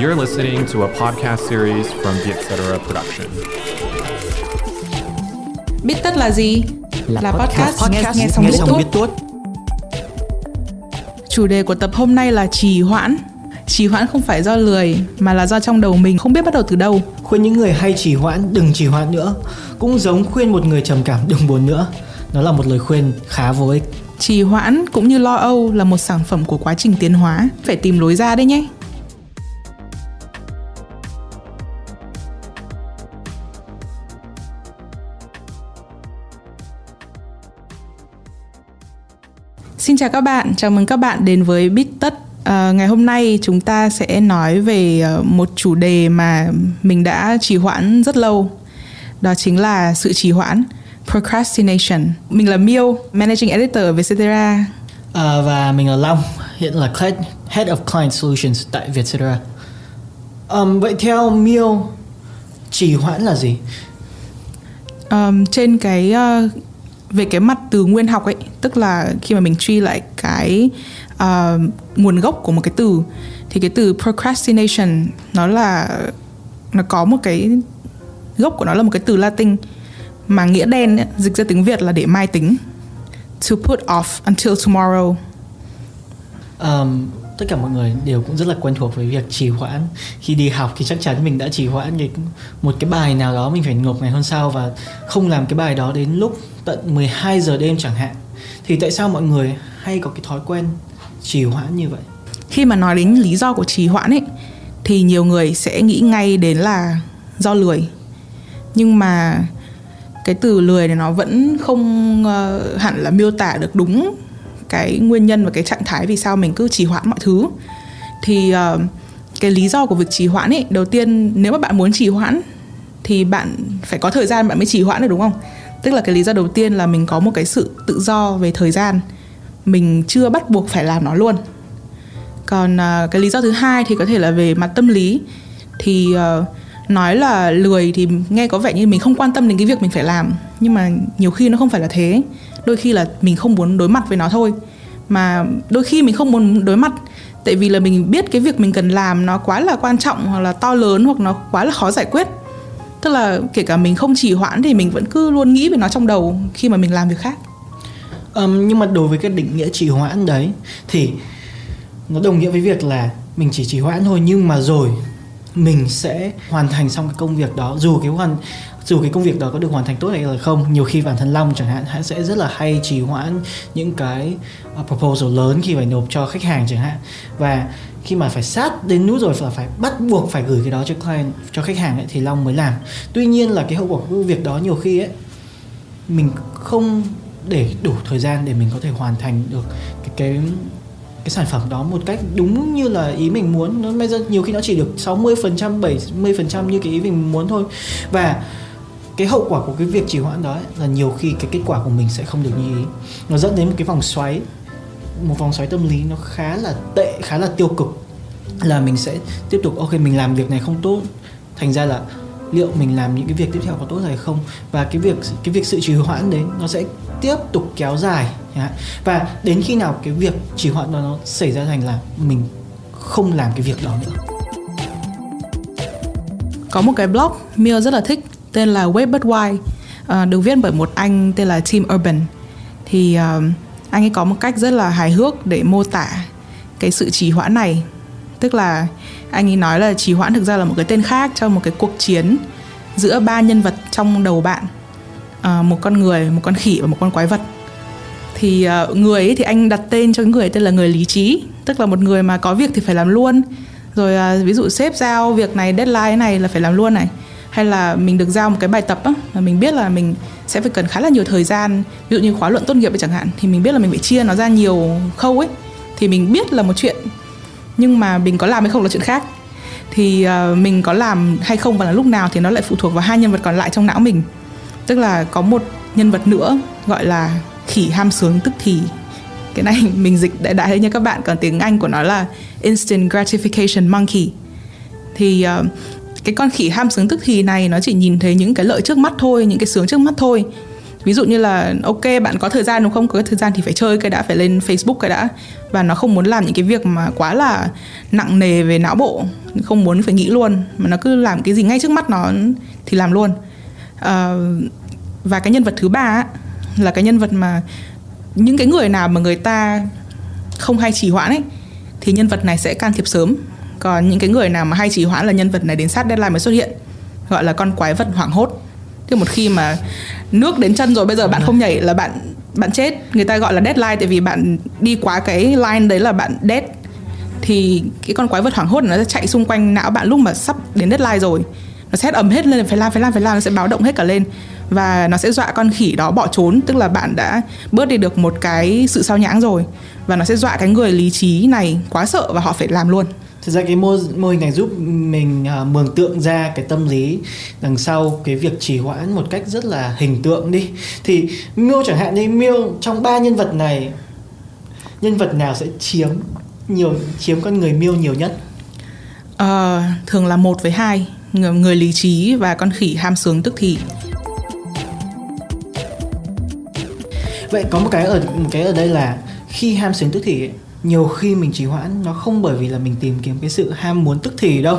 You're listening to a podcast series from the Etc. Production. Biết tất là gì? Là, podcast, nghe, nghe xong biết xong biết tuốt. tuốt Chủ đề của tập hôm nay là trì hoãn. Trì hoãn không phải do lười mà là do trong đầu mình không biết bắt đầu từ đâu. khuyên những người hay trì hoãn đừng trì hoãn nữa cũng giống khuyên một người trầm cảm đừng buồn nữa nó là một lời khuyên khá vô ích Trì hoãn cũng như lo âu là một sản phẩm của quá trình tiến hóa. Phải tìm lối ra đấy nhé. Chào các bạn, chào mừng các bạn đến với Bít Tất. À, ngày hôm nay chúng ta sẽ nói về ờ, một chủ đề mà mình đã trì hoãn rất lâu. Đó chính là sự trì hoãn, procrastination. Mình là Miêu, Managing Editor ở Vietcetera. à, và mình là Long hiện là Head of Client Solutions tại Vietcetera um, vậy theo Miêu trì hoãn là gì um, trên cái uh, về cái mặt từ nguyên học ấy tức là khi mà mình truy lại cái uh, nguồn gốc của một cái từ thì cái từ procrastination nó là nó có một cái gốc của nó là một cái từ Latin mà nghĩa đen ấy, dịch ra tiếng Việt là để mai tính to put off until tomorrow. Um, tất cả mọi người đều cũng rất là quen thuộc với việc trì hoãn. Khi đi học thì chắc chắn mình đã trì hoãn cái một cái bài nào đó mình phải nộp ngày hôm sau và không làm cái bài đó đến lúc tận 12 giờ đêm chẳng hạn. Thì tại sao mọi người hay có cái thói quen trì hoãn như vậy? Khi mà nói đến lý do của trì hoãn ấy thì nhiều người sẽ nghĩ ngay đến là do lười. Nhưng mà cái từ lười này nó vẫn không uh, hẳn là miêu tả được đúng cái nguyên nhân và cái trạng thái vì sao mình cứ trì hoãn mọi thứ. Thì uh, cái lý do của việc trì hoãn ấy đầu tiên nếu mà bạn muốn trì hoãn thì bạn phải có thời gian bạn mới trì hoãn được đúng không? Tức là cái lý do đầu tiên là mình có một cái sự tự do về thời gian. Mình chưa bắt buộc phải làm nó luôn. Còn uh, cái lý do thứ hai thì có thể là về mặt tâm lý. Thì uh, nói là lười thì nghe có vẻ như mình không quan tâm đến cái việc mình phải làm nhưng mà nhiều khi nó không phải là thế. Đôi khi là mình không muốn đối mặt với nó thôi. Mà đôi khi mình không muốn đối mặt tại vì là mình biết cái việc mình cần làm nó quá là quan trọng hoặc là to lớn hoặc nó quá là khó giải quyết. Tức là kể cả mình không chỉ hoãn thì mình vẫn cứ luôn nghĩ về nó trong đầu khi mà mình làm việc khác. Um, nhưng mà đối với cái định nghĩa trì hoãn đấy thì nó đồng nghĩa với việc là mình chỉ trì hoãn thôi nhưng mà rồi mình sẽ hoàn thành xong cái công việc đó. Dù cái hoàn dù cái công việc đó có được hoàn thành tốt hay là không nhiều khi bản thân long chẳng hạn hắn sẽ rất là hay trì hoãn những cái uh, proposal lớn khi phải nộp cho khách hàng chẳng hạn. Và khi mà phải sát đến nút rồi là phải bắt buộc phải gửi cái đó cho client cho khách hàng ấy, thì long mới làm. Tuy nhiên là cái hậu quả của việc đó nhiều khi ấy mình không để đủ thời gian để mình có thể hoàn thành được cái cái cái sản phẩm đó một cách đúng như là ý mình muốn. Nó bây giờ nhiều khi nó chỉ được 60% 70% như cái ý mình muốn thôi. Và cái hậu quả của cái việc trì hoãn đó ấy, là nhiều khi cái kết quả của mình sẽ không được như ý. Nó dẫn đến một cái vòng xoáy một vòng xoáy tâm lý nó khá là tệ khá là tiêu cực. Là mình sẽ tiếp tục ok mình làm việc này không tốt. Thành ra là liệu mình làm những cái việc tiếp theo có tốt hay không? Và cái việc cái việc sự trì hoãn đấy nó sẽ tiếp tục kéo dài và đến khi nào cái việc trì hoãn đó nó xảy ra thành là mình không làm cái việc đó nữa. Có một cái blog mia rất là thích tên là Wait But Why uh, được viết bởi một anh tên là Tim Urban. Thì uh, anh ấy có một cách rất là hài hước để mô tả cái sự trì hoãn này. Tức là anh ấy nói là trì hoãn thực ra là một cái tên khác cho một cái cuộc chiến giữa ba nhân vật trong đầu bạn uh, một con người một con khỉ và một con quái vật. Thì uh, người ấy thì anh đặt tên cho cái người tên là người lý trí tức là một người mà có việc thì phải làm luôn. Rồi uh, ví dụ sếp giao việc này deadline này là phải làm luôn này hay là mình được giao một cái bài tập á mà mình biết là mình sẽ phải cần khá là nhiều thời gian ví dụ như khóa luận tốt nghiệp chẳng hạn thì mình biết là mình phải chia nó ra nhiều khâu ấy thì mình biết là một chuyện nhưng mà mình có làm hay không là chuyện khác. Thì uh, mình có làm hay không và là lúc nào thì nó lại phụ thuộc vào hai nhân vật còn lại trong não mình. Tức là có một nhân vật nữa gọi là khỉ ham sướng tức thì. Cái này mình dịch đại đại như các bạn còn tiếng anh của nó là instant gratification monkey. Thì uh, cái con khỉ ham sướng tức thì này nó chỉ nhìn thấy những cái lợi trước mắt thôi những cái sướng trước mắt thôi. Ví dụ như là ok bạn có thời gian đúng không? Có thời gian thì phải chơi cái đã phải lên facebook cái đã. Và nó không muốn làm những cái việc mà quá là nặng nề về não bộ không muốn phải nghĩ luôn. Mà nó cứ làm cái gì ngay trước mắt nó thì làm luôn. À, và cái nhân vật thứ ba là cái nhân vật mà những cái người nào mà người ta không hay trì hoãn ấy thì nhân vật này sẽ can thiệp sớm còn những cái người nào mà hay trì hoãn là nhân vật này đến sát deadline mới xuất hiện gọi là con quái vật hoảng hốt. Thì một khi mà nước đến chân rồi bây giờ bạn không nhảy là bạn bạn chết. Người ta gọi là deadline tại vì bạn đi quá cái line đấy là bạn dead. Thì cái con quái vật hoảng hốt nó sẽ chạy xung quanh não bạn lúc mà sắp đến deadline rồi. Nó sẽ ầm hết lên phải làm phải làm phải làm nó sẽ báo động hết cả lên. Và nó sẽ dọa con khỉ đó bỏ trốn tức là bạn đã bớt đi được một cái sự sao nhãng rồi. Và nó sẽ dọa cái người lý trí này quá sợ và họ phải làm luôn thực ra cái mô mô hình này giúp mình uh, mường tượng ra cái tâm lý đằng sau cái việc trì hoãn một cách rất là hình tượng đi. Thì miêu chẳng hạn như miêu trong ba nhân vật này nhân vật nào sẽ chiếm nhiều chiếm con người miêu nhiều nhất? Uh, thường là một với hai người, người lý trí và con khỉ ham sướng tức thì. Vậy có một cái ở một cái ở đây là khi ham sướng tức thì ấy, nhiều khi mình trì hoãn nó không bởi vì là mình tìm kiếm cái sự ham muốn tức thì đâu.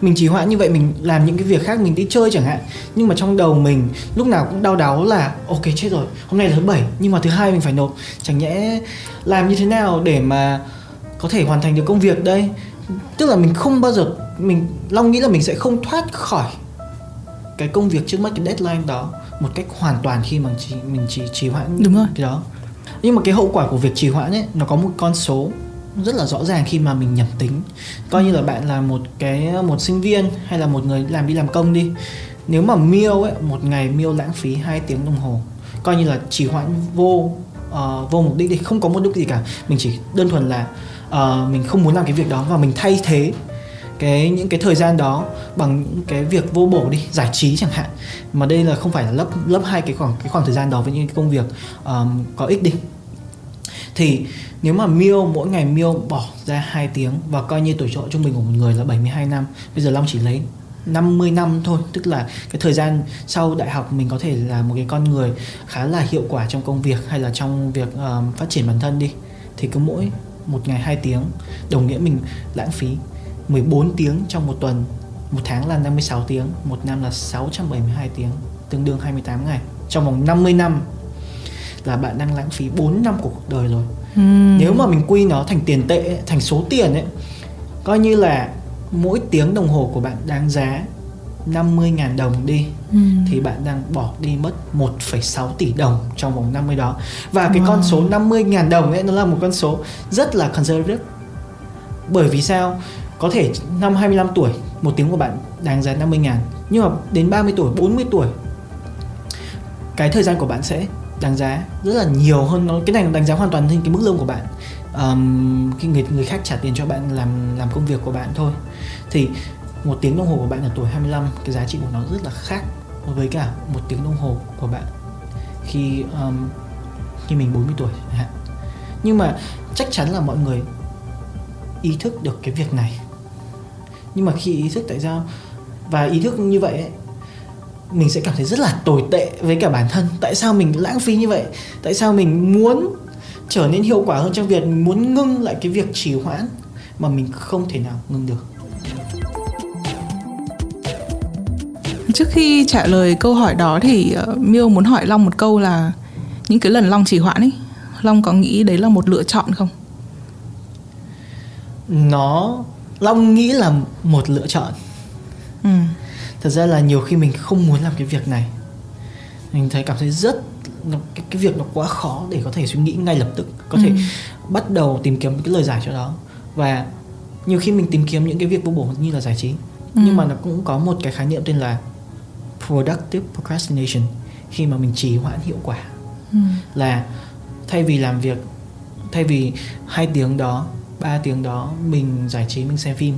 Mình trì hoãn như vậy mình làm những cái việc khác mình đi chơi chẳng hạn. Nhưng mà trong đầu mình lúc nào cũng đau đáu là ok chết rồi hôm nay là thứ bảy nhưng mà thứ hai mình phải nộp. Chẳng nhẽ làm như thế nào để mà có thể hoàn thành được công việc đây? Tức là mình không bao giờ mình long nghĩ là mình sẽ không thoát khỏi cái công việc trước mắt cái deadline đó một cách hoàn toàn khi mà chỉ mình chỉ trì hoãn Đúng rồi. cái đó nhưng mà cái hậu quả của việc trì hoãn ấy nó có một con số rất là rõ ràng khi mà mình nhẩm tính. Coi như là bạn là một cái một sinh viên hay là một người làm đi làm công đi. Nếu mà miêu ấy một ngày miêu lãng phí 2 tiếng đồng hồ coi như là trì hoãn vô uh, vô mục đích đi không có mục đích gì cả. Mình chỉ đơn thuần là uh, mình không muốn làm cái việc đó và mình thay thế cái những cái thời gian đó bằng những cái việc vô bổ đi giải trí chẳng hạn. Mà đây là không phải là lấp lấp hai cái khoảng cái khoảng thời gian đó với những cái công việc um, có ích đi. Thì nếu mà miêu mỗi ngày miêu bỏ ra 2 tiếng và coi như tuổi thọ trung bình của một người là 72 năm bây giờ long chỉ lấy 50 năm thôi. Tức là cái thời gian sau đại học mình có thể là một cái con người khá là hiệu quả trong công việc hay là trong việc um, phát triển bản thân đi. Thì cứ mỗi một ngày 2 tiếng đồng nghĩa mình lãng phí. 14 tiếng trong một tuần một tháng là 56 tiếng một năm là 672 tiếng tương đương 28 ngày trong vòng 50 năm là bạn đang lãng phí 4 năm của cuộc đời rồi uhm. nếu mà mình quy nó thành tiền tệ thành số tiền ấy coi như là mỗi tiếng đồng hồ của bạn đáng giá 50.000 đồng đi uhm. thì bạn đang bỏ đi mất 1,6 tỷ đồng trong vòng 50 đó và cái wow. con số 50.000 đồng ấy nó là một con số rất là conservative bởi vì sao có thể năm 25 tuổi một tiếng của bạn đáng giá 50 ngàn. Nhưng mà đến 30 tuổi 40 tuổi cái thời gian của bạn sẽ đáng giá rất là nhiều hơn. Nó cái này đánh giá hoàn toàn trên cái mức lương của bạn. Um, khi người người khác trả tiền cho bạn làm làm công việc của bạn thôi. Thì một tiếng đồng hồ của bạn ở tuổi 25 cái giá trị của nó rất là khác với cả một tiếng đồng hồ của bạn khi um, khi mình 40 tuổi nhưng mà chắc chắn là mọi người ý thức được cái việc này nhưng mà khi ý thức tại sao? Và ý thức như vậy ấy, mình sẽ cảm thấy rất là tồi tệ với cả bản thân. Tại sao mình lãng phí như vậy? Tại sao mình muốn trở nên hiệu quả hơn trong việc muốn ngưng lại cái việc trì hoãn mà mình không thể nào ngưng được? Trước khi trả lời câu hỏi đó thì uh, miêu muốn hỏi long một câu là những cái lần long trì hoãn ấy long có nghĩ đấy là một lựa chọn không? Nó long nghĩ là một lựa chọn ừ. thật ra là nhiều khi mình không muốn làm cái việc này mình thấy cảm thấy rất cái, cái việc nó quá khó để có thể suy nghĩ ngay lập tức có ừ. thể bắt đầu tìm kiếm cái lời giải cho đó và nhiều khi mình tìm kiếm những cái việc vô bổ như là giải trí ừ. nhưng mà nó cũng có một cái khái niệm tên là productive procrastination khi mà mình trì hoãn hiệu quả ừ. là thay vì làm việc thay vì hai tiếng đó 3 tiếng đó mình giải trí mình xem phim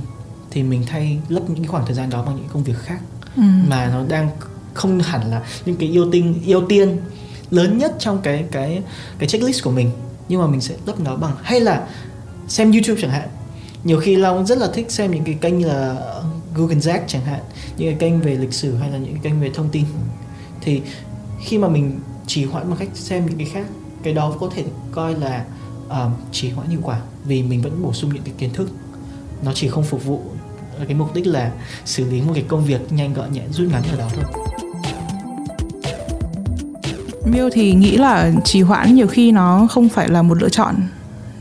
thì mình thay lấp những khoảng thời gian đó bằng những công việc khác. Ừ. mà nó đang không hẳn là những cái yêu tinh yêu tiên lớn nhất trong cái cái cái checklist của mình nhưng mà mình sẽ lấp nó bằng. Hay là xem YouTube chẳng hạn. Nhiều khi Long rất là thích xem những cái kênh là Google Jack chẳng hạn những cái kênh về lịch sử hay là những cái kênh về thông tin. Thì khi mà mình trì hoãn bằng cách xem những cái khác cái đó có thể coi là uh, trì hoãn hiệu quả vì mình vẫn bổ sung những cái kiến thức. Nó chỉ không phục vụ cái mục đích là xử lý một cái công việc nhanh gọn nhẹ rút ngắn ở đó thôi. Miêu thì nghĩ là trì hoãn nhiều khi nó không phải là một lựa chọn.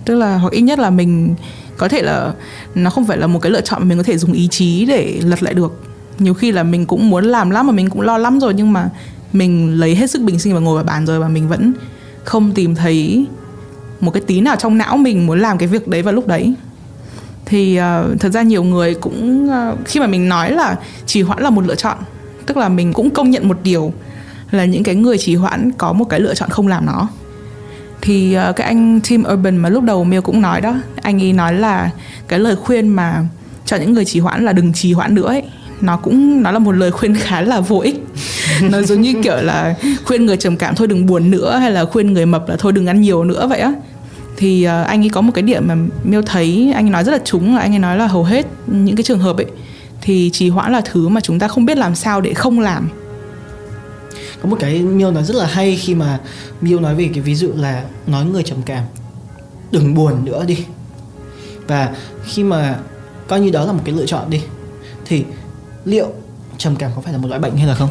Tức là hoặc ít nhất là mình có thể là nó không phải là một cái lựa chọn mà mình có thể dùng ý chí để lật lại được. Nhiều khi là mình cũng muốn làm lắm mà mình cũng lo lắm rồi nhưng mà mình lấy hết sức bình sinh và ngồi vào bàn rồi và mình vẫn không tìm thấy một cái tí nào trong não mình muốn làm cái việc đấy vào lúc đấy. Thì uh, thật ra nhiều người cũng uh, khi mà mình nói là trì hoãn là một lựa chọn tức là mình cũng công nhận một điều là những cái người trì hoãn có một cái lựa chọn không làm nó. Thì uh, cái anh Tim Urban mà lúc đầu Miêu cũng nói đó anh ấy nói là cái lời khuyên mà cho những người trì hoãn là đừng trì hoãn nữa ấy nó cũng nó là một lời khuyên khá là vô ích. Nó giống như kiểu là khuyên người trầm cảm thôi đừng buồn nữa hay là khuyên người mập là thôi đừng ăn nhiều nữa vậy á thì ờ, anh ấy có một cái điểm mà Miêu thấy anh ấy nói rất là trúng là anh ấy nói là hầu hết những cái trường hợp ấy thì trì hoãn là thứ mà chúng ta không biết làm sao để không làm. Có một cái Miêu nói rất là hay khi mà Miêu nói về cái ví dụ là nói người trầm cảm. Đừng buồn nữa đi. Và khi mà coi như đó là một cái lựa chọn đi, thì liệu trầm cảm có phải là một loại bệnh hay là không?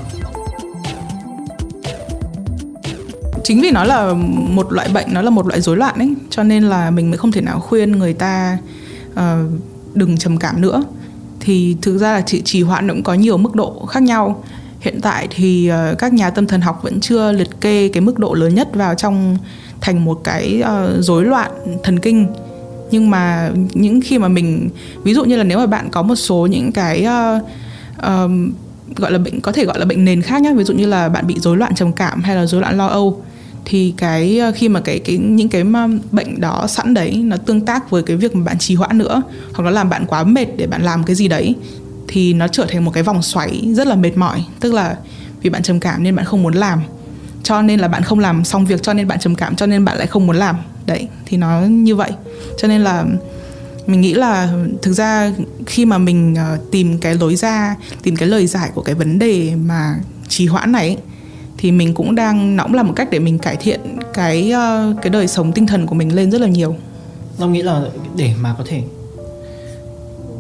Chính vì nó là một loại bệnh nó là một loại rối loạn ấy cho nên là mình mới không thể nào khuyên người ta uh, đừng trầm cảm nữa. Thì thực ra là chỉ trì hoãn cũng có nhiều mức độ khác nhau. Hiện tại thì uh, các nhà tâm thần học vẫn chưa liệt kê cái mức độ lớn nhất vào trong thành một cái uh, rối loạn thần kinh. Nhưng mà những khi mà mình ví dụ như là nếu mà bạn có một số những cái uh, um, gọi là bệnh có thể gọi là bệnh nền khác nhé ví dụ như là bạn bị rối loạn trầm cảm hay là rối loạn lo âu thì cái ờ, khi mà cái cái, những cái bệnh đó sẵn đấy, nó tương tác với cái việc mà bạn trì hoãn nữa, hoặc nó làm bạn quá mệt để bạn làm cái gì đấy, thì nó trở thành một cái vòng xoáy rất là mệt mỏi. Tức là vì bạn trầm cảm nên bạn không muốn làm. Cho nên là bạn không làm xong việc, cho nên bạn trầm cảm, cho nên bạn lại không muốn làm. Đấy, thì nó như vậy. Cho nên là mình nghĩ là thực ra khi mà mình ờ, tìm cái lối ra, tìm cái lời giải của cái vấn đề mà trì hoãn này thì mình cũng đang nó cũng là một cách để mình cải thiện cái uh, cái đời sống tinh thần của mình lên rất là nhiều. Long nghĩ là để mà có thể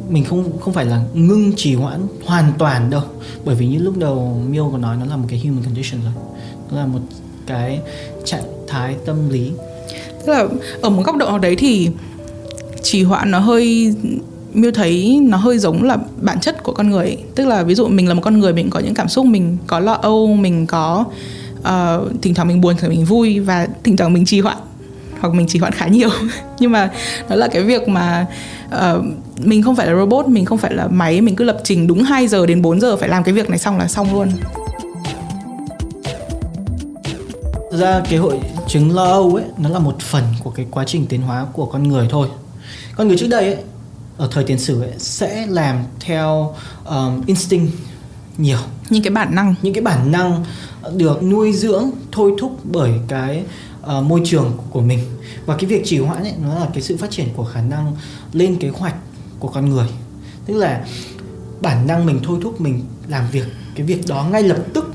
mình không không phải là ngưng trì hoãn hoàn toàn đâu. Bởi vì như lúc đầu Miêu có nói nó là một cái human condition rồi. Nó là một cái trạng thái tâm lý. Tức là ở một góc độ nào đấy thì trì hoãn nó hơi Miu thấy nó hơi giống là bản chất của con người ấy. tức là ví dụ mình là một con người mình có những cảm xúc mình có lo âu mình có uh, thỉnh thoảng mình buồn thỉnh thoảng mình vui và thỉnh thoảng mình trì hoãn hoặc mình trì hoãn khá nhiều. Nhưng mà đó là cái việc mà uh, mình không phải là robot mình không phải là máy mình cứ lập trình đúng 2 giờ đến 4 giờ phải làm cái việc này xong là xong luôn. Ra cái hội chứng lo âu ấy nó là một phần của cái quá trình tiến hóa của con người thôi. Con người trước đây ấy ở thời tiền sử ấy, sẽ làm theo um, instinct nhiều. Những cái bản năng. Những cái bản năng được nuôi dưỡng thôi thúc bởi cái uh, môi trường của mình. Và cái việc trì hoãn ấy nó là cái sự phát triển của khả năng lên kế hoạch của con người. Tức là bản năng mình thôi thúc mình làm việc cái việc đó ngay lập tức.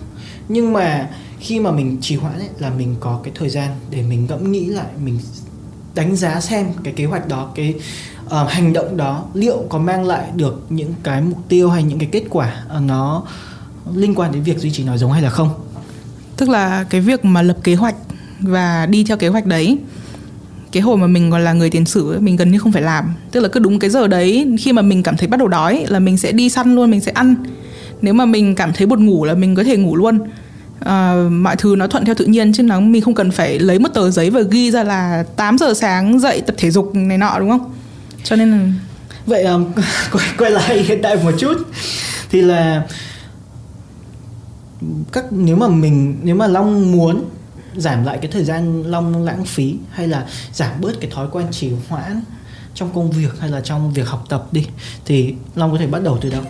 Nhưng mà khi mà mình trì hoãn ấy là mình có cái thời gian để mình ngẫm nghĩ lại mình đánh giá xem cái kế hoạch đó cái uh, hành động đó liệu có mang lại được những cái mục tiêu hay những cái kết quả uh, nó liên quan đến việc duy trì nói giống hay là không? Tức là cái việc mà lập kế hoạch và đi theo kế hoạch đấy cái hồi mà mình còn là người tiền sử mình gần như không phải làm. Tức là cứ đúng cái giờ đấy khi mà mình cảm thấy bắt đầu đói là mình sẽ đi săn luôn mình sẽ ăn. Nếu mà mình cảm thấy buồn ngủ là mình có thể ngủ luôn. Uh, mọi thứ nó thuận theo tự nhiên chứ nó mình không cần phải lấy một tờ giấy và ghi ra là 8 giờ sáng dậy tập thể dục này nọ đúng không? Cho nên là vậy um, quay, quay lại hiện đại một chút thì là các nếu mà mình nếu mà long muốn giảm lại cái thời gian long lãng phí hay là giảm bớt cái thói quen trì hoãn trong công việc hay là trong việc học tập đi thì long có thể bắt đầu từ đâu?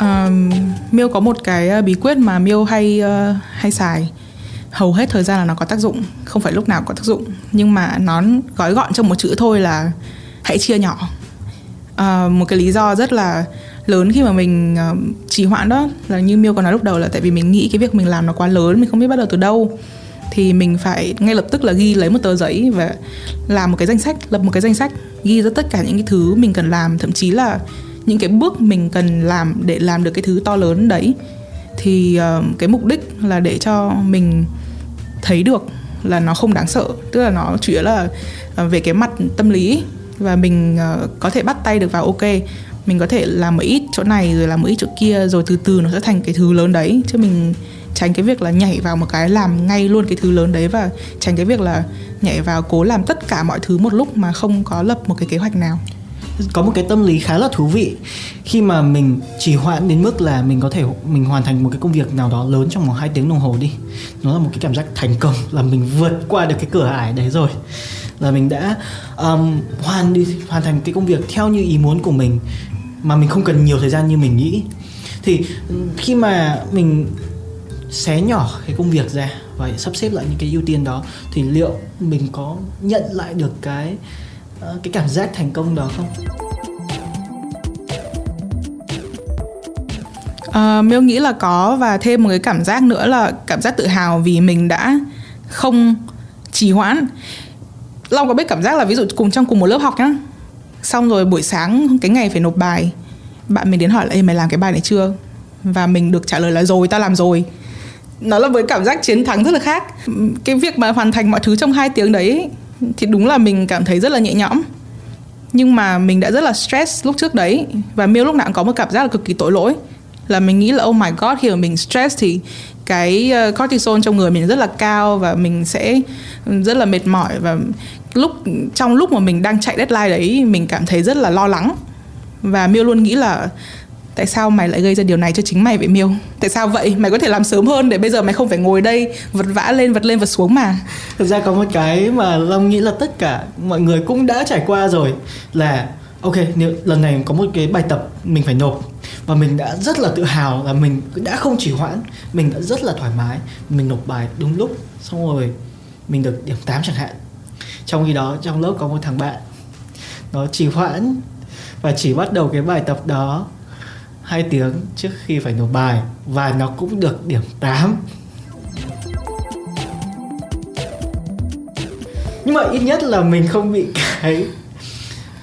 Um, Miêu có một cái ờ, bí quyết mà Miêu hay uh, hay xài hầu hết thời gian là nó có tác dụng không phải lúc nào có tác dụng. Nhưng mà nó gói gọn trong một chữ thôi là hãy chia nhỏ. À, một cái lý do rất là lớn khi mà mình uh, trì hoãn đó là như miêu còn nói lúc đầu là tại vì mình nghĩ cái việc mình làm nó quá lớn mình không biết bắt đầu từ đâu. Thì mình phải ngay lập tức là ghi lấy một tờ giấy và làm một cái danh sách lập một cái danh sách ghi ra tất cả những cái thứ mình cần làm thậm chí là những cái bước mình cần làm để làm được cái thứ to lớn đấy. Thì uh, cái mục đích là để cho mình thấy được là nó không đáng sợ. Tức là nó chủ yếu là ờ, về cái mặt tâm lý và mình ờ, có thể bắt tay được vào ok, mình có thể làm một ít chỗ này, rồi làm một ít chỗ kia, rồi từ từ nó sẽ thành cái thứ lớn đấy. Chứ mình tránh cái việc là nhảy vào một cái làm ngay luôn cái thứ lớn đấy và tránh cái việc là nhảy vào cố làm tất cả mọi thứ một lúc mà không có lập một cái kế hoạch nào có một cái tâm lý khá là thú vị khi mà mình chỉ hoãn đến mức là mình có thể mình hoàn thành một cái công việc nào đó lớn trong vòng 2 tiếng đồng hồ đi. Nó là một cái cảm giác thành công là mình vượt qua được cái cửa ải đấy rồi. Là mình đã um, hoàn đi hoàn thành cái công việc theo như ý muốn của mình mà mình không cần nhiều thời gian như mình nghĩ. Thì khi mà mình xé nhỏ cái công việc ra và sắp xếp lại những cái ưu tiên đó thì liệu mình có nhận lại được cái Ờ, cái cảm giác thành công đó không? Uh, Miêu nghĩ là có và thêm một cái cảm giác nữa là cảm giác tự hào vì mình đã không trì hoãn. Long có biết cảm giác là ví dụ cùng trong cùng một lớp học nhá xong rồi buổi sáng cái ngày phải nộp bài bạn mình đến hỏi là Ê, mày làm cái bài này chưa và mình được trả lời là rồi tao làm rồi nó là với cảm giác chiến thắng rất là khác cái việc mà hoàn thành mọi thứ trong hai tiếng đấy thì đúng là mình cảm thấy rất là nhẹ nhõm. Nhưng mà mình đã rất là stress lúc trước đấy. Và miêu lúc nào cũng có một cảm giác là cực kỳ tội lỗi. Là mình nghĩ là oh my god, khi mà mình stress thì cái ờ, cortisol trong người mình rất là cao và mình sẽ ừ, rất là mệt mỏi. Và lúc, trong lúc mà mình đang chạy deadline đấy, mình cảm thấy rất là lo lắng. Và miêu luôn nghĩ là tại sao mày lại gây ra điều này cho chính mày vậy miêu? Tại sao vậy? Mày có thể làm sớm hơn để bây giờ mày không phải ngồi đây, vật vã lên, vật lên, vật xuống mà. Thực ra có một cái mà long nghĩ là tất cả mọi người cũng đã trải qua rồi, là, ok, nếu lần này có một cái bài tập mình phải nộp và mình đã rất là tự hào là mình đã không chỉ hoãn, mình đã rất là thoải mái, mình nộp bài đúng lúc, xong rồi mình được điểm 8 chẳng hạn. Trong khi đó, trong lớp có một thằng bạn, nó chỉ hoãn và chỉ bắt đầu cái bài tập đó hai tiếng trước khi phải nộp bài và nó cũng được điểm 8 nhưng mà ít nhất là mình không bị cái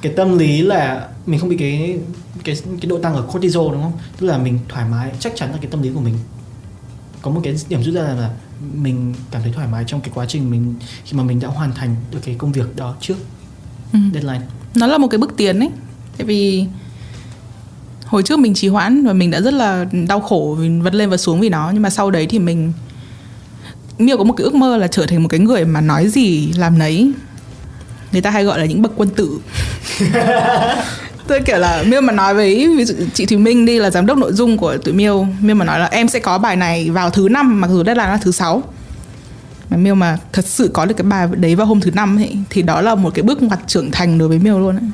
cái tâm lý là mình không bị cái cái cái độ tăng ở cortisol đúng không? Tức là mình thoải mái chắc chắn là cái tâm lý của mình. Có một cái điểm rút ra là mình cảm thấy thoải mái trong cái quá trình mình khi mà mình đã hoàn thành được cái công việc đó trước ừ. deadline. Nó là một cái bước tiến ấy. Tại vì hồi trước mình trì hoãn và mình đã rất là đau khổ vì vật lên và xuống vì nó nhưng mà sau đấy thì mình Miêu có một cái ước mơ là trở thành một cái người mà nói gì làm nấy. Người ta hay gọi là những bậc quân tử. Tôi kiểu là miêu mà nói với ví dụ chị thùy minh đi là giám đốc nội dung của tụi miêu miêu mà nói là em sẽ có bài này vào thứ năm mặc dù deadline là thứ sáu. Mà miêu mà thật sự có được cái bài đấy vào hôm thứ năm ấy, thì đó là một cái bước ngoặt trưởng thành đối với miêu luôn ấy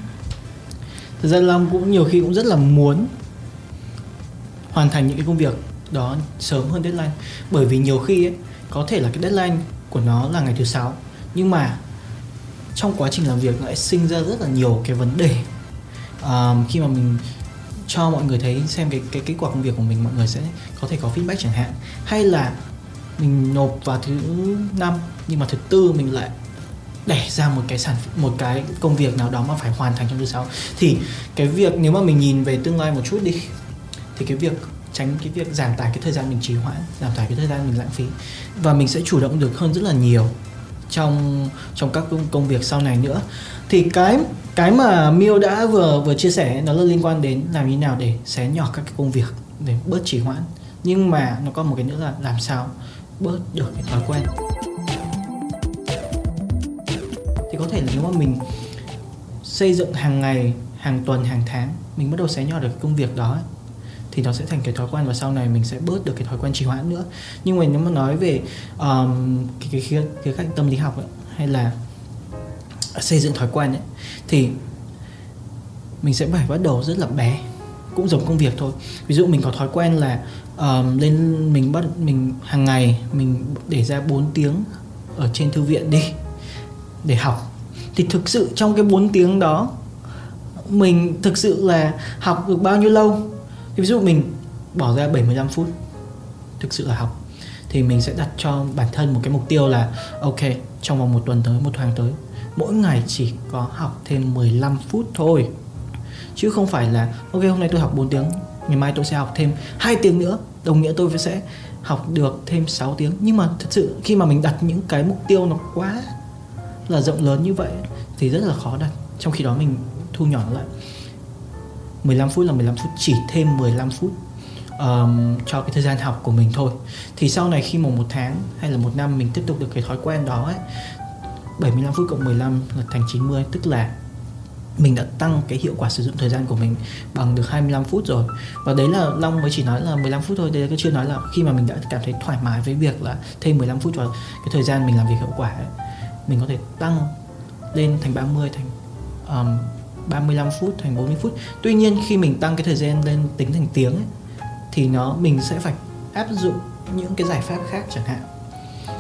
thực ra long cũng nhiều khi cũng rất là muốn hoàn thành những cái công việc đó sớm hơn deadline. Bởi vì nhiều khi ấy, có thể là cái deadline của nó là ngày thứ sáu nhưng mà trong quá trình làm việc nó lại sinh ra rất là nhiều cái vấn đề. Um, khi mà mình cho mọi người thấy xem cái cái kết quả công việc của mình mọi người sẽ có thể có feedback chẳng hạn. Hay là mình nộp vào thứ năm nhưng mà thứ tư mình lại đẻ ra một cái sản một cái công việc nào đó mà phải hoàn thành trong thứ sáu thì cái việc nếu mà mình nhìn về tương lai một chút đi thì cái việc tránh cái việc giảm tải cái thời gian mình trì hoãn giảm tải cái thời gian mình lãng phí. Và mình sẽ chủ động được hơn rất là nhiều trong trong các công, công việc sau này nữa. Thì cái cái mà Miêu đã vừa vừa chia sẻ nó là liên quan đến làm như nào để xé nhỏ các cái công việc để bớt trì hoãn. Nhưng mà nó có một cái nữa là làm sao bớt được cái thói quen. thì có thể là nếu mà mình xây dựng hàng ngày hàng tuần hàng tháng mình bắt đầu xé nhỏ được công việc đó thì nó sẽ thành cái thói quen và sau này mình sẽ bớt được cái thói quen trì hoãn nữa. Nhưng mà nếu mà nói về um, cái cái khía cái cạnh tâm lý học ấy, hay là xây dựng thói quen ấy thì mình sẽ phải bắt đầu rất là bé cũng giống công việc thôi. Ví dụ mình có thói quen là um, lên mình bắt mình hàng ngày mình để ra 4 tiếng ở trên thư viện đi để học thì thực sự trong cái 4 tiếng đó, mình thực sự là học được bao nhiêu lâu? Ví dụ mình bỏ ra 75 phút thực sự là học, thì mình sẽ đặt cho bản thân một cái mục tiêu là, ok, trong vòng một tuần tới, một tháng tới, mỗi ngày chỉ có học thêm 15 phút thôi. Chứ không phải là, ok, hôm nay tôi học 4 tiếng, ngày mai tôi sẽ học thêm 2 tiếng nữa, đồng nghĩa tôi sẽ học được thêm 6 tiếng. Nhưng mà thật sự khi mà mình đặt những cái mục tiêu nó quá là rộng lớn như vậy thì rất là khó đặt. Trong khi đó mình thu nhỏ lại. 15 phút là 15 phút chỉ thêm 15 phút um, cho cái thời gian học của mình thôi. Thì sau này khi mà một tháng hay là một năm mình tiếp tục được cái thói quen đó ấy 75 phút cộng 15 là thành 90 tức là mình đã tăng cái hiệu quả sử dụng thời gian của mình bằng được 25 phút rồi. Và đấy là Long mới chỉ nói là 15 phút thôi đấy là cái chưa nói là khi mà mình đã cảm thấy thoải mái với việc là thêm 15 phút vào cái thời gian mình làm việc hiệu quả ấy, mình có thể tăng lên thành 30 thành um, 35 phút thành 40 phút. Tuy nhiên khi mình tăng cái thời gian lên tính thành tiếng ấy, thì nó mình sẽ phải áp dụng những cái giải pháp khác chẳng hạn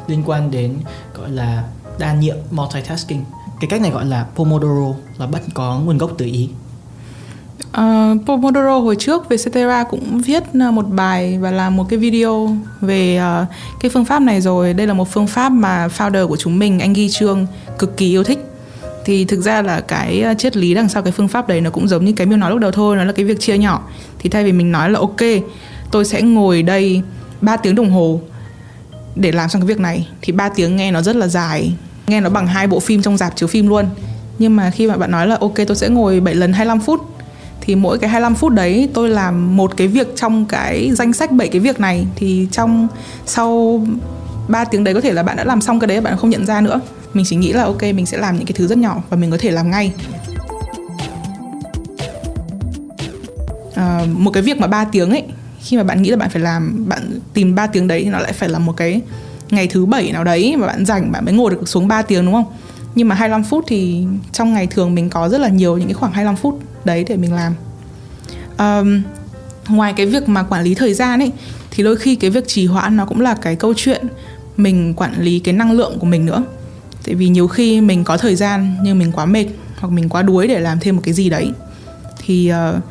liên quan đến gọi là đa nhiệm multitasking. Cái cách này gọi là Pomodoro là bắt có nguồn gốc từ Ý. Uh, Pomodoro hồi trước Vietcetera cũng viết ờ, một bài và làm một cái video về uh, cái phương pháp này rồi. Đây là một phương pháp mà founder của chúng mình anh Ghi Trương cực kỳ yêu thích. Thì thực ra là cái triết lý đằng sau cái phương pháp đấy nó cũng giống như cái miêu nói lúc đầu thôi nó là cái việc chia nhỏ. Thì thay vì mình nói là ok tôi sẽ ngồi đây 3 tiếng đồng hồ để làm xong cái việc này thì 3 tiếng nghe nó rất là dài nghe nó bằng hai bộ phim trong dạp chiếu phim luôn. Nhưng mà khi mà bạn nói là ok tôi sẽ ngồi 7 lần 25 phút thì mỗi cái 25 phút đấy tôi làm một cái việc trong cái danh sách 7 cái việc này. Thì trong sau 3 tiếng đấy có thể là bạn đã làm xong cái đấy bạn không nhận ra nữa. Mình chỉ nghĩ là ok mình sẽ làm những cái thứ rất nhỏ và mình có thể làm ngay. À, một cái việc mà 3 tiếng ấy khi mà bạn nghĩ là bạn phải làm bạn tìm 3 tiếng đấy thì nó lại phải là một cái ngày thứ bảy nào đấy mà bạn rảnh bạn mới ngồi được xuống 3 tiếng đúng không? Nhưng mà 25 phút thì trong ngày thường mình có rất là nhiều những cái khoảng 25 phút đấy để mình làm. Um, ngoài cái việc mà quản lý thời gian ấy thì đôi khi cái việc trì hoãn nó cũng là cái câu chuyện mình quản lý cái năng lượng của mình nữa. Tại vì nhiều khi mình có thời gian nhưng mình quá mệt hoặc mình quá đuối để làm thêm một cái gì đấy. Thì uh,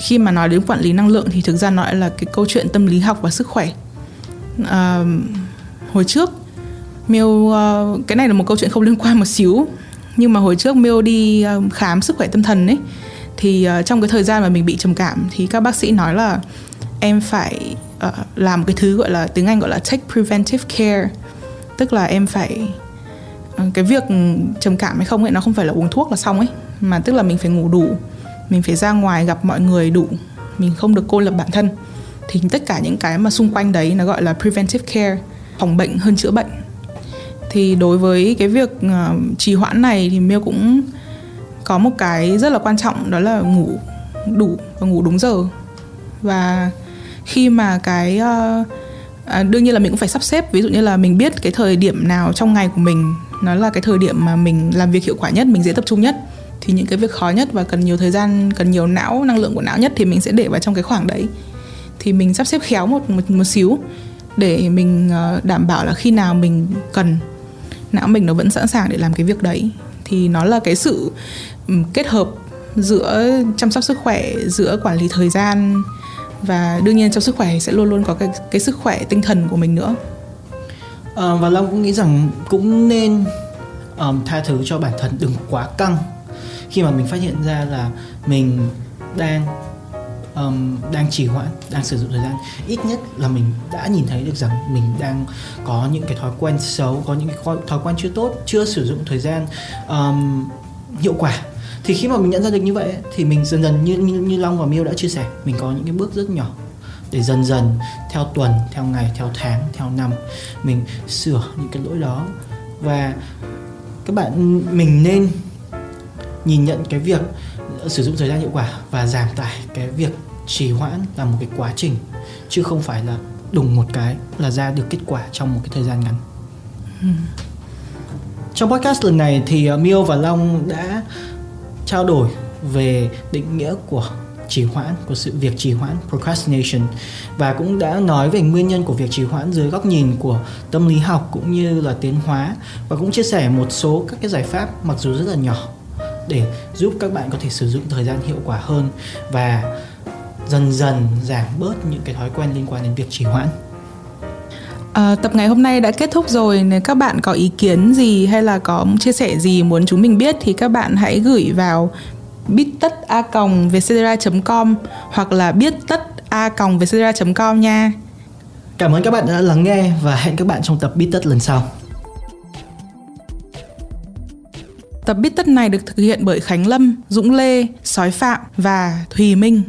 khi mà nói đến quản lý năng lượng thì thực ra nó lại là cái câu chuyện tâm lý học và sức khỏe. Uh, hồi trước Miêu uh, cái này là một câu chuyện không liên quan một xíu nhưng mà hồi trước Miêu đi uh, khám sức khỏe tâm thần ấy thì uh, trong cái thời gian mà mình bị trầm cảm thì các bác sĩ nói là em phải uh, làm cái thứ gọi là tiếng Anh gọi là take preventive care. Tức là em phải uh, cái việc trầm cảm hay không ấy nó không phải là uống thuốc là xong ấy mà tức là mình phải ngủ đủ mình phải ra ngoài gặp mọi người đủ mình không được cô lập bản thân. Thì tất cả những cái mà xung quanh đấy nó gọi là preventive care phòng bệnh hơn chữa bệnh. Thì đối với cái việc uh, trì hoãn này thì Miêu cũng có một cái rất là quan trọng đó là ngủ đủ và ngủ đúng giờ. Và khi mà cái uh, à, đương nhiên là mình cũng phải sắp xếp. Ví dụ như là mình biết cái thời điểm nào trong ngày của mình nó là cái thời điểm mà mình làm việc hiệu quả nhất mình dễ tập trung nhất thì những cái việc khó nhất và cần nhiều thời gian cần nhiều não năng lượng của não nhất thì mình sẽ để vào trong cái khoảng đấy. Thì mình sắp xếp khéo một một, một xíu để mình ờ, đảm bảo là khi nào mình cần não mình nó vẫn sẵn sàng để làm cái việc đấy. Thì nó là cái sự kết hợp giữa chăm sóc sức khỏe giữa quản lý thời gian và đương nhiên trong sức khỏe sẽ luôn luôn có cái cái sức khỏe tinh thần của mình nữa. À, và long cũng nghĩ rằng cũng nên um, tha thứ cho bản thân đừng quá căng. Khi mà mình phát hiện ra là mình đang um, đang trì hoãn đang sử dụng thời gian ít nhất là mình đã nhìn thấy được rằng mình đang có những cái thói quen xấu có những cái thói quen chưa tốt chưa sử dụng thời gian um, hiệu quả thì khi mà mình nhận ra được như vậy thì mình dần dần như như, như long và miêu đã chia sẻ mình có những cái bước rất nhỏ để dần dần theo tuần theo ngày theo tháng theo năm mình sửa những cái lỗi đó và các bạn mình nên nhìn nhận cái việc sử dụng thời gian hiệu quả và giảm tải cái việc trì hoãn là một cái quá trình chứ không phải là đùng một cái là ra được kết quả trong một cái thời gian ngắn. Ừ. Trong podcast lần này thì uh, Miêu và Long đã trao đổi về định nghĩa của trì hoãn, của sự việc trì hoãn, procrastination, và cũng đã nói về nguyên nhân của việc trì hoãn dưới góc nhìn của tâm lý học cũng như là tiến hóa, và cũng chia sẻ một số các cái giải pháp mặc dù rất là nhỏ để giúp các bạn có thể sử dụng thời gian hiệu quả hơn và dần dần giảm bớt những cái thói quen liên quan đến việc trì hoãn. À, tập ngày hôm nay đã kết thúc rồi. Nếu các bạn có ý kiến gì hay là có chia sẻ gì muốn chúng mình biết thì các bạn hãy gửi vào biết tất a còng com hoặc là biết tất a còng com nha. Cảm ơn các bạn đã lắng nghe và hẹn các bạn trong tập biết tất lần sau. Tập biết tất này được thực hiện bởi Khánh Lâm, Dũng Lê, Sói Phạm và Thùy Minh.